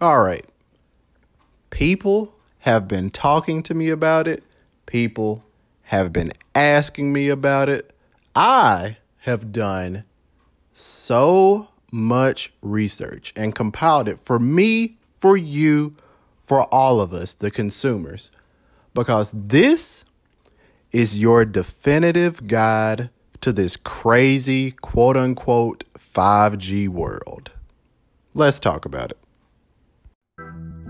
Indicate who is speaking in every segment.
Speaker 1: All right. People have been talking to me about it. People have been asking me about it. I have done so much research and compiled it for me, for you, for all of us, the consumers, because this is your definitive guide to this crazy quote unquote 5G world. Let's talk about it.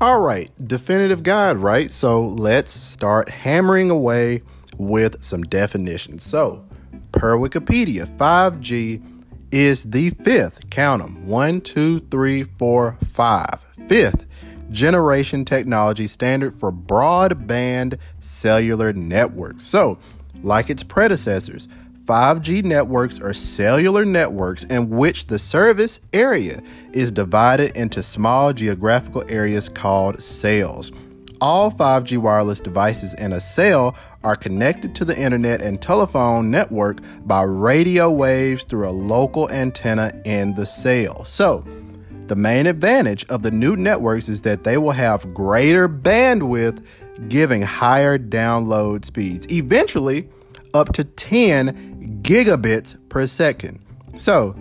Speaker 1: All right, definitive guide, right? So let's start hammering away with some definitions. So, per Wikipedia, 5G is the fifth, count them, one, two, three, four, five, fifth generation technology standard for broadband cellular networks. So, like its predecessors, 5G networks are cellular networks in which the service area is divided into small geographical areas called cells. All 5G wireless devices in a cell are connected to the internet and telephone network by radio waves through a local antenna in the cell. So, the main advantage of the new networks is that they will have greater bandwidth, giving higher download speeds. Eventually, up to 10 gigabits per second. So,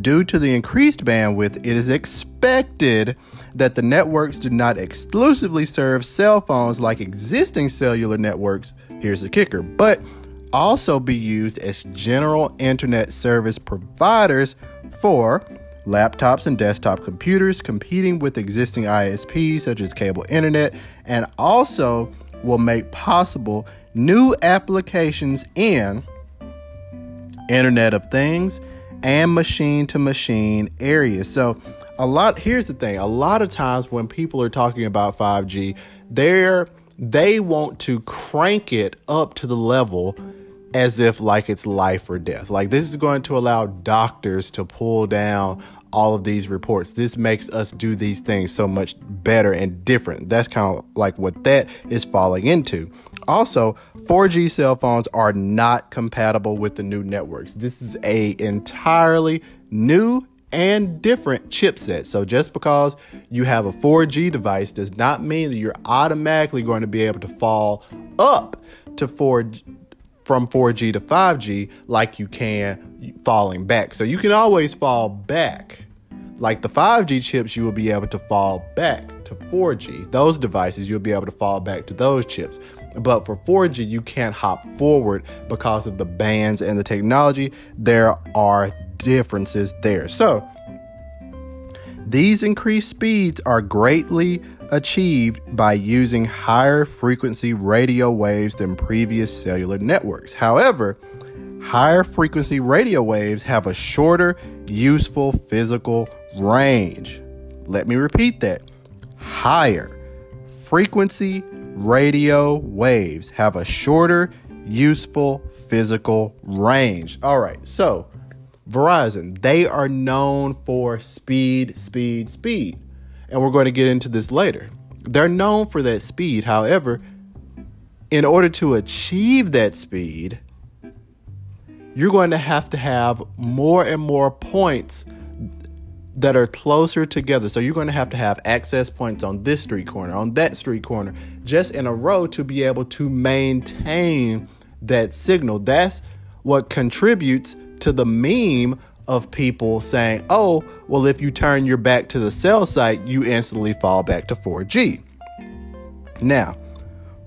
Speaker 1: due to the increased bandwidth, it is expected that the networks do not exclusively serve cell phones like existing cellular networks. Here's the kicker, but also be used as general internet service providers for laptops and desktop computers competing with existing ISPs such as cable internet and also will make possible new applications in Internet of Things and machine to machine areas. So, a lot here's the thing a lot of times when people are talking about 5G, they're they want to crank it up to the level as if like it's life or death. Like this is going to allow doctors to pull down all of these reports. This makes us do these things so much better and different. That's kind of like what that is falling into. Also, 4G cell phones are not compatible with the new networks. This is a entirely new and different chipset. So just because you have a 4G device does not mean that you're automatically going to be able to fall up to 4 from 4G to 5G like you can falling back. So you can always fall back. Like the 5G chips, you will be able to fall back to 4G. Those devices, you'll be able to fall back to those chips. But for 4G, you can't hop forward because of the bands and the technology. There are differences there. So, these increased speeds are greatly achieved by using higher frequency radio waves than previous cellular networks. However, higher frequency radio waves have a shorter useful physical range. Let me repeat that. Higher frequency radio waves have a shorter useful physical range. All right, so Verizon, they are known for speed, speed, speed. And we're going to get into this later. They're known for that speed. However, in order to achieve that speed, you're going to have to have more and more points that are closer together. So you're going to have to have access points on this street corner, on that street corner, just in a row to be able to maintain that signal. That's what contributes to the meme of people saying, oh, well, if you turn your back to the cell site, you instantly fall back to 4G. Now,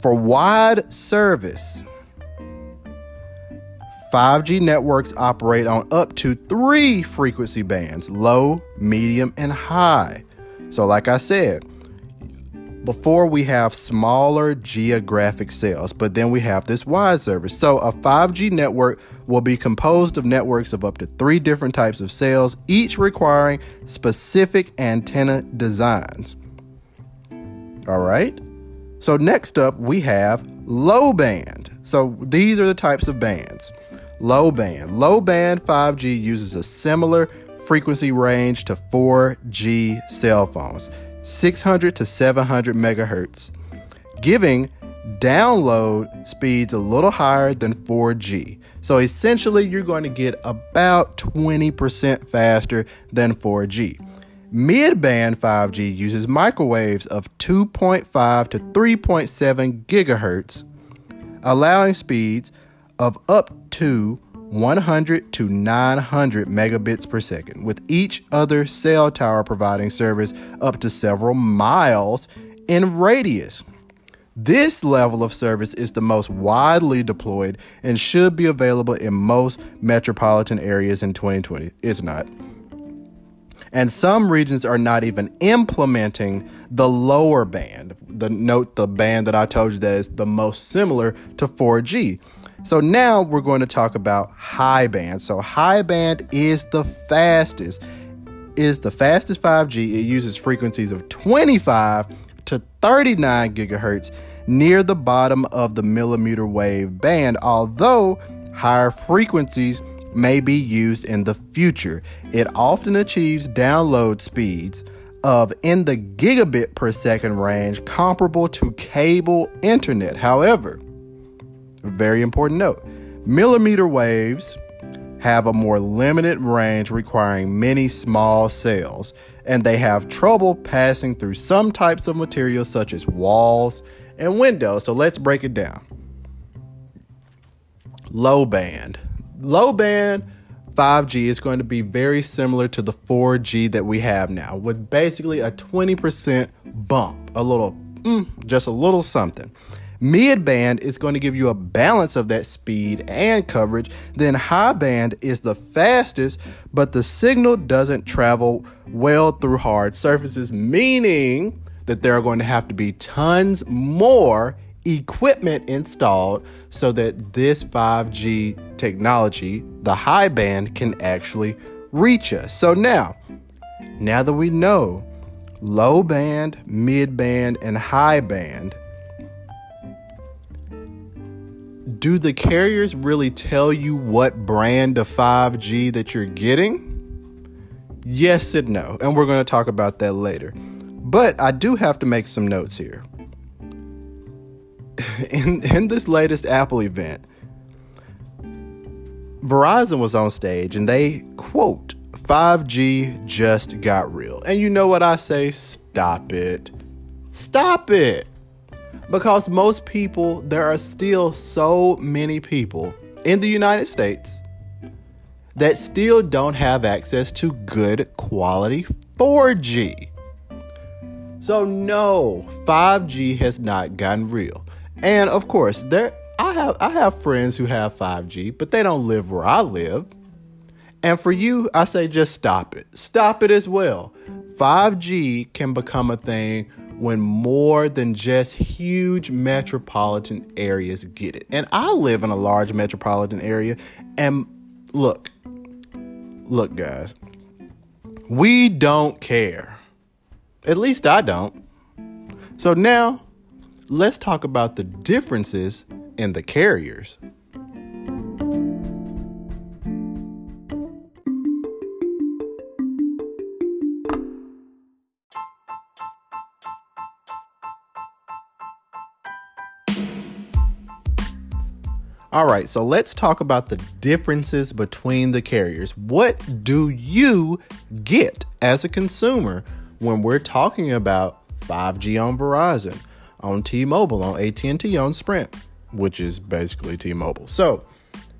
Speaker 1: for wide service, 5G networks operate on up to three frequency bands low, medium, and high. So, like I said, before we have smaller geographic cells, but then we have this wide service. So, a 5G network will be composed of networks of up to three different types of cells, each requiring specific antenna designs. All right. So, next up, we have low band. So, these are the types of bands. Low band. Low band 5G uses a similar frequency range to 4G cell phones, 600 to 700 megahertz, giving download speeds a little higher than 4G. So essentially, you're going to get about 20% faster than 4G. Mid band 5G uses microwaves of 2.5 to 3.7 gigahertz, allowing speeds of up to 100 to 900 megabits per second, with each other cell tower providing service up to several miles in radius. This level of service is the most widely deployed and should be available in most metropolitan areas in 2020. It's not. And some regions are not even implementing the lower band. The note the band that I told you that is the most similar to 4G. So now we're going to talk about high band. So high band is the fastest is the fastest 5G. It uses frequencies of 25 to 39 gigahertz near the bottom of the millimeter wave band, although higher frequencies may be used in the future. It often achieves download speeds of in the gigabit per second range comparable to cable internet. However, very important note millimeter waves have a more limited range requiring many small cells, and they have trouble passing through some types of materials such as walls and windows. So let's break it down. Low band. Low band 5G is going to be very similar to the 4G that we have now, with basically a 20% bump, a little, mm, just a little something. Mid band is going to give you a balance of that speed and coverage. Then high band is the fastest, but the signal doesn't travel well through hard surfaces, meaning that there are going to have to be tons more equipment installed so that this 5G technology, the high band, can actually reach us. So now, now that we know low band, mid band, and high band, do the carriers really tell you what brand of 5G that you're getting? Yes and no. And we're going to talk about that later. But I do have to make some notes here. In, in this latest Apple event, Verizon was on stage and they quote, 5G just got real. And you know what I say? Stop it. Stop it. Because most people, there are still so many people in the United States that still don't have access to good quality 4G. So no, 5G has not gotten real. And of course, there I have I have friends who have 5G, but they don't live where I live. And for you, I say just stop it. Stop it as well. 5G can become a thing when more than just huge metropolitan areas get it. And I live in a large metropolitan area. And look, look, guys, we don't care. At least I don't. So now, let's talk about the differences in the carriers. All right, so let's talk about the differences between the carriers. What do you get as a consumer when we're talking about 5G on Verizon, on T-Mobile, on AT&T, on Sprint, which is basically T-Mobile. So,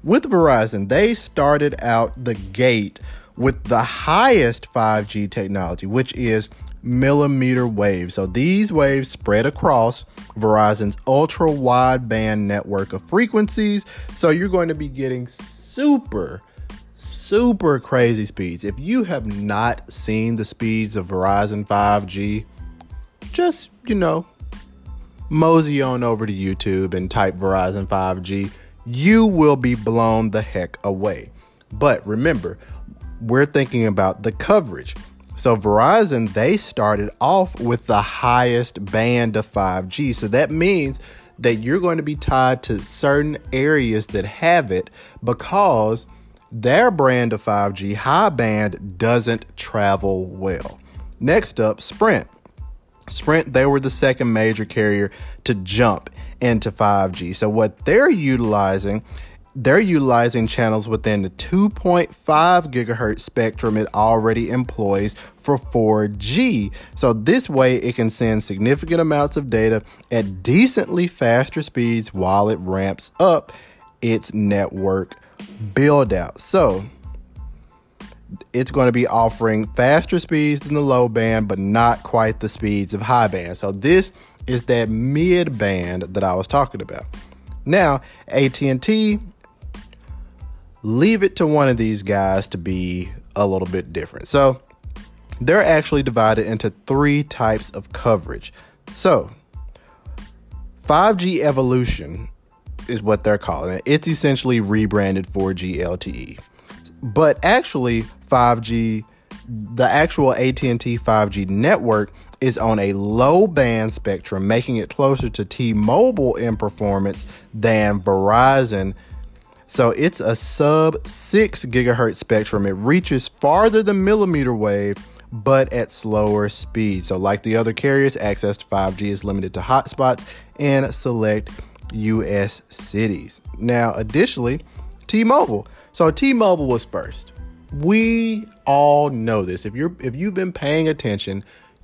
Speaker 1: with Verizon, they started out the gate with the highest 5G technology, which is millimeter waves. So these waves spread across Verizon's ultra wideband network of frequencies. So you're going to be getting super, super crazy speeds. If you have not seen the speeds of Verizon 5G, just, you know, mosey on over to YouTube and type Verizon 5G. you will be blown the heck away. But remember, we're thinking about the coverage. So Verizon, they started off with the highest band of 5G. So that means that you're going to be tied to certain areas that have it because their brand of 5G high band doesn't travel well. Next up, Sprint. Sprint, they were the second major carrier to jump into 5G. So what they're utilizing they're utilizing channels within the 2.5 gigahertz spectrum it already employs for 4G. So this way it can send significant amounts of data at decently faster speeds while it ramps up its network build out. So it's going to be offering faster speeds than the low band, but not quite the speeds of high band. So this is that mid band that I was talking about. Now, AT&T leave it to one of these guys to be a little bit different. So they're actually divided into three types of coverage. So 5G evolution is what they're calling it. It's essentially rebranded 4G LTE. But actually 5G the actual AT&T 5G network is on a low band spectrum, making it closer to T-Mobile in performance than Verizon so it's a sub 6 gigahertz spectrum. It reaches farther than millimeter wave, but at slower speed. So, like the other carriers, access to 5G is limited to hotspots and select US cities. Now, additionally, T Mobile. So, T Mobile was first. We all know this. If you're if you've been paying attention,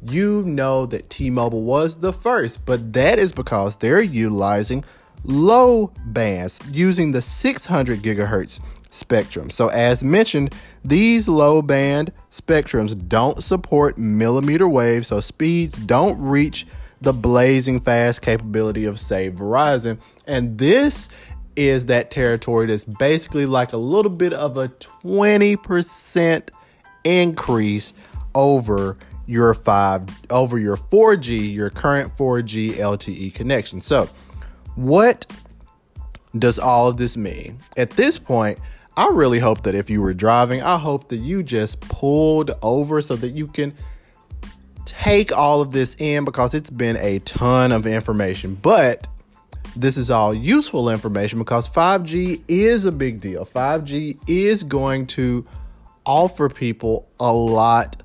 Speaker 1: you know that T-Mobile was the first, but that is because they're utilizing low bands using the 600 gigahertz spectrum. So, as mentioned, these low band spectrums don't support millimeter waves, so speeds don't reach the blazing fast capability of, say, Verizon. And this is that territory that's basically like a little bit of a 20% increase over your 5 over your 4G, your current 4G LTE connection. So, what does all of this mean? At this point, I really hope that if you were driving, I hope that you just pulled over so that you can take all of this in because it's been a ton of information. But this is all useful information because 5G is a big deal. 5G is going to offer people a lot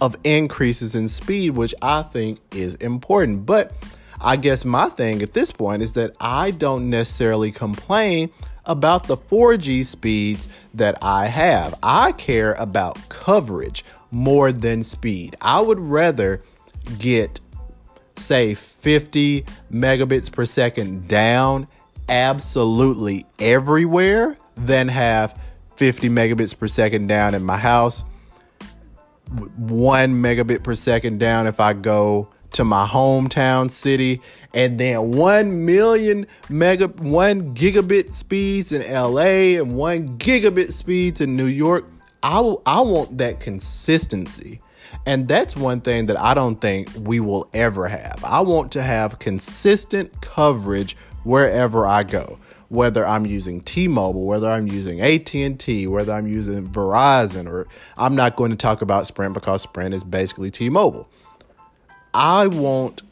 Speaker 1: of increases in speed, which I think is important. But I guess my thing at this point is that I don't necessarily complain about the 4G speeds that I have. I care about coverage more than speed. I would rather get, say, 50 megabits per second down absolutely everywhere than have 50 megabits per second down in my house, one megabit per second down if I go to my hometown city and then 1 million mega 1 gigabit speeds in LA and 1 gigabit speeds in New York I I want that consistency and that's one thing that I don't think we will ever have. I want to have consistent coverage wherever I go. Whether I'm using T-Mobile, whether I'm using AT&T, whether I'm using Verizon or I'm not going to talk about Sprint because Sprint is basically T-Mobile. I want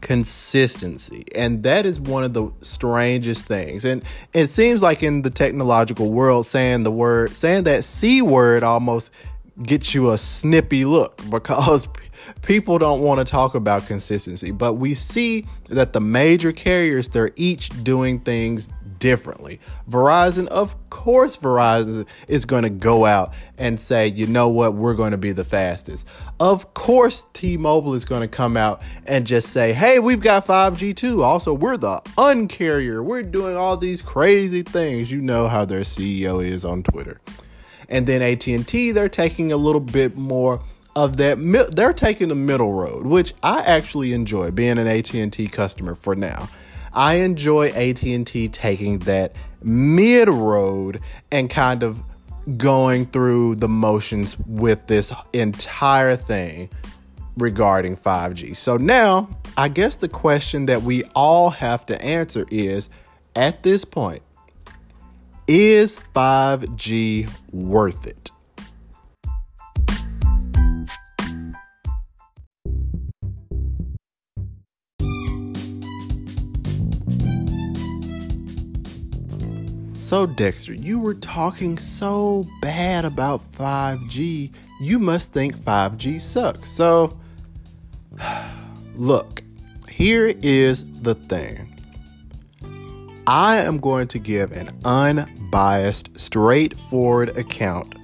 Speaker 1: consistency. And that is one of the strangest things. And it seems like in the technological world, saying the word, saying that C word almost gets you a snippy look because people don't want to talk about consistency. But we see that the major carriers, they're each doing things differently. Verizon, of course, Verizon is going to go out and say, you know what, we're going to be the fastest. Of course, T Mobile is going to come out and just say, hey, we've got 5G too. Also, we're the uncarrier. We're doing all these crazy things. You know how their CEO is on Twitter. And then AT&T, they're taking a little bit more of that they're taking the middle road which i actually enjoy being an at&t customer for now I enjoy AT&T taking that mid road and kind of going through the motions with this entire thing regarding 5G. So now, I guess the question that we all have to answer is at this point, is 5G worth it? So, Dexter, you were talking so bad about 5G. You must think 5G sucks. So, look, here is the thing I am going to give an unbiased, straightforward account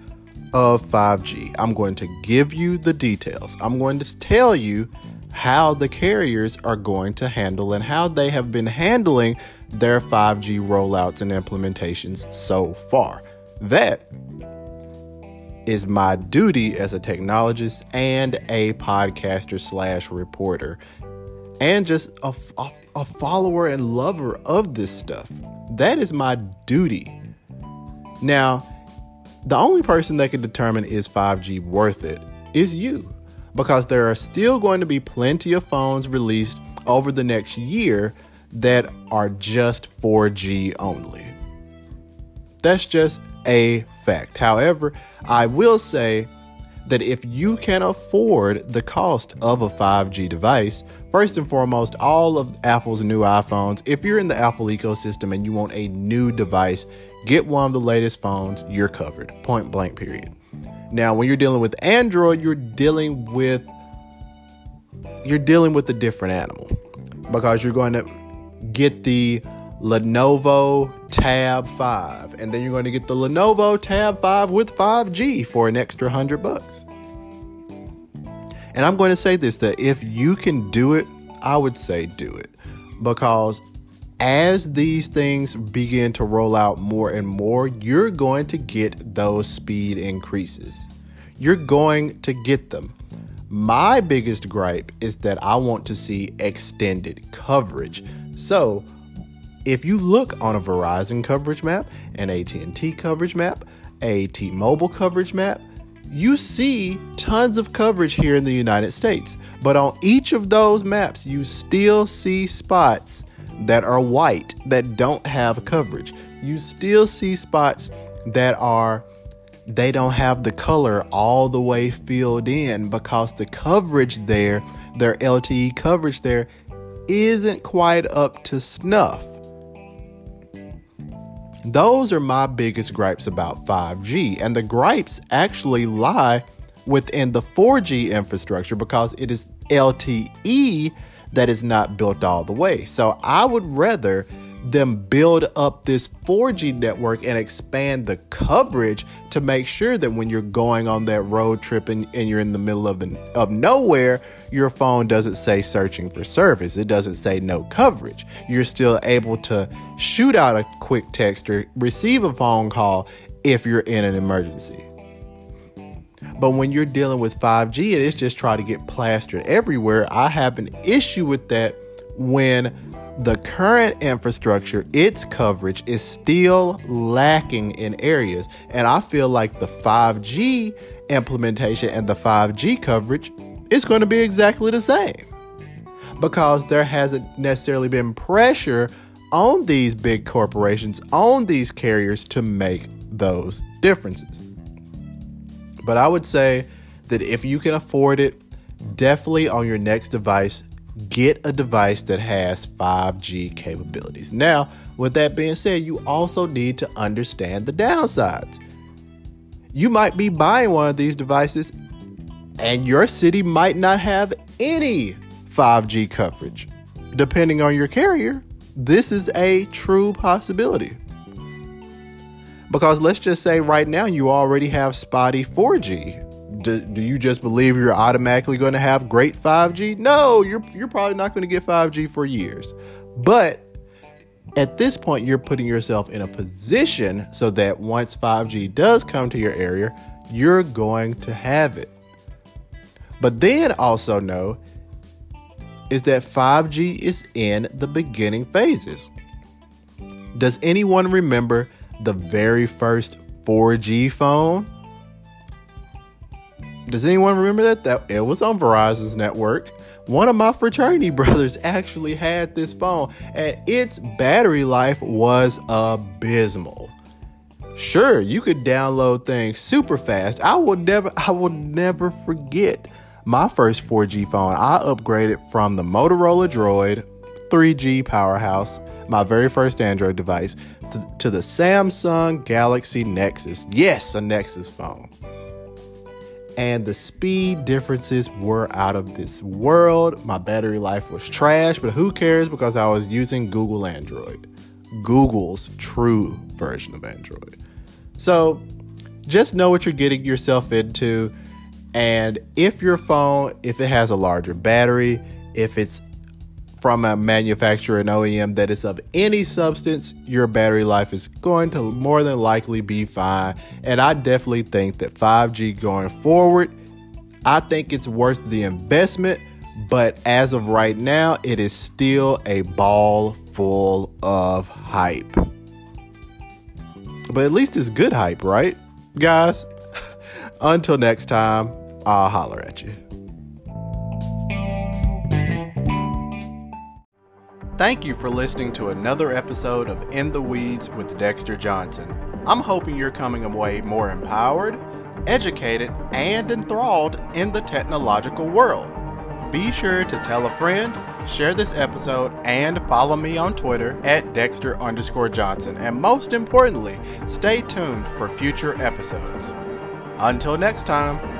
Speaker 1: of 5G. I'm going to give you the details. I'm going to tell you how the carriers are going to handle and how they have been handling their 5G rollouts and implementations so far. That is my duty as a technologist and a podcaster slash reporter and just a, a, a, follower and lover of this stuff. That is my duty. Now, the only person that can determine is 5G worth it is you because there are still going to be plenty of phones released over the next year that are just 4G only. That's just a fact. However, I will say that if you can afford the cost of a 5G device, first and foremost, all of Apple's new iPhones, if you're in the Apple ecosystem and you want a new device, get one of the latest phones, you're covered. Point blank, period. Now, when you're dealing with Android, you're dealing with you're dealing with a different animal because you're going to get the Lenovo Tab 5 and then you're going to get the Lenovo Tab 5 with 5G for an extra 100 bucks. And I'm going to say this that if you can do it, I would say do it because as these things begin to roll out more and more, you're going to get those speed increases. You're going to get them. My biggest gripe is that I want to see extended coverage. So, if you look on a Verizon coverage map, an AT&T coverage map, a T-Mobile coverage map, you see tons of coverage here in the United States. But on each of those maps, you still see spots that are white that don't have coverage. You still see spots that are they don't have the color all the way filled in because the coverage there, their LTE coverage there, isn't quite up to snuff. Those are my biggest gripes about 5G, and the gripes actually lie within the 4G infrastructure because it is LTE that is not built all the way. So I would rather them build up this 4G network and expand the coverage to make sure that when you're going on that road trip and, and you're in the middle of the of nowhere, your phone doesn't say searching for service. It doesn't say no coverage. You're still able to shoot out a quick text or receive a phone call if you're in an emergency. But when you're dealing with 5G and it's just trying to get plastered everywhere, I have an issue with that when the current infrastructure, its coverage is still lacking in areas. And I feel like the 5G implementation and the 5G coverage is going to be exactly the same because there hasn't necessarily been pressure on these big corporations, on these carriers to make those differences. But I would say that if you can afford it, definitely on your next device, get a device that has 5G capabilities. Now, with that being said, you also need to understand the downsides. You might be buying one of these devices and your city might not have any 5G coverage. Depending on your carrier, this is a true possibility. Because let's just say right now you already have spotty 4G do, do you just believe you're automatically going to have great 5G? No, you're you're probably not going to get 5G for years. But at this point you're putting yourself in a position so that once 5G does come to your area, you're going to have it. But then also know is that 5G is in the beginning phases. Does anyone remember the very first 4G phone? Does anyone remember that? That it was on Verizon's network. one of my fraternity brothers actually had this phone, and its battery life was abysmal. Sure, you could download things super fast. I will never I will never forget my first 4G phone. I upgraded from the Motorola Droid 3G powerhouse, my very first Android device, to, to the Samsung Galaxy Nexus. Yes, a Nexus phone and the speed differences were out of this world. My battery life was trash, but who cares because I was using Google Android, Google's true version of Android. So just know what you're getting yourself into. And if your phone, if it has a larger battery, if it's from a manufacturer and OEM that is of any substance, your battery life is going to more than likely be fine. And I definitely think that 5G going forward, I think it's worth the investment. But as of right now, it is still a ball full of hype. But at least it's good hype, right? Guys, until next time, I'll holler at you. Thank you for listening to another episode of In the Weeds with Dexter Johnson. I'm hoping you're coming away more empowered, educated, and enthralled in the technological world. Be sure to tell a friend, share this episode, and follow me on Twitter at Dexter underscore Johnson. And most importantly, stay tuned for future episodes. Until next time.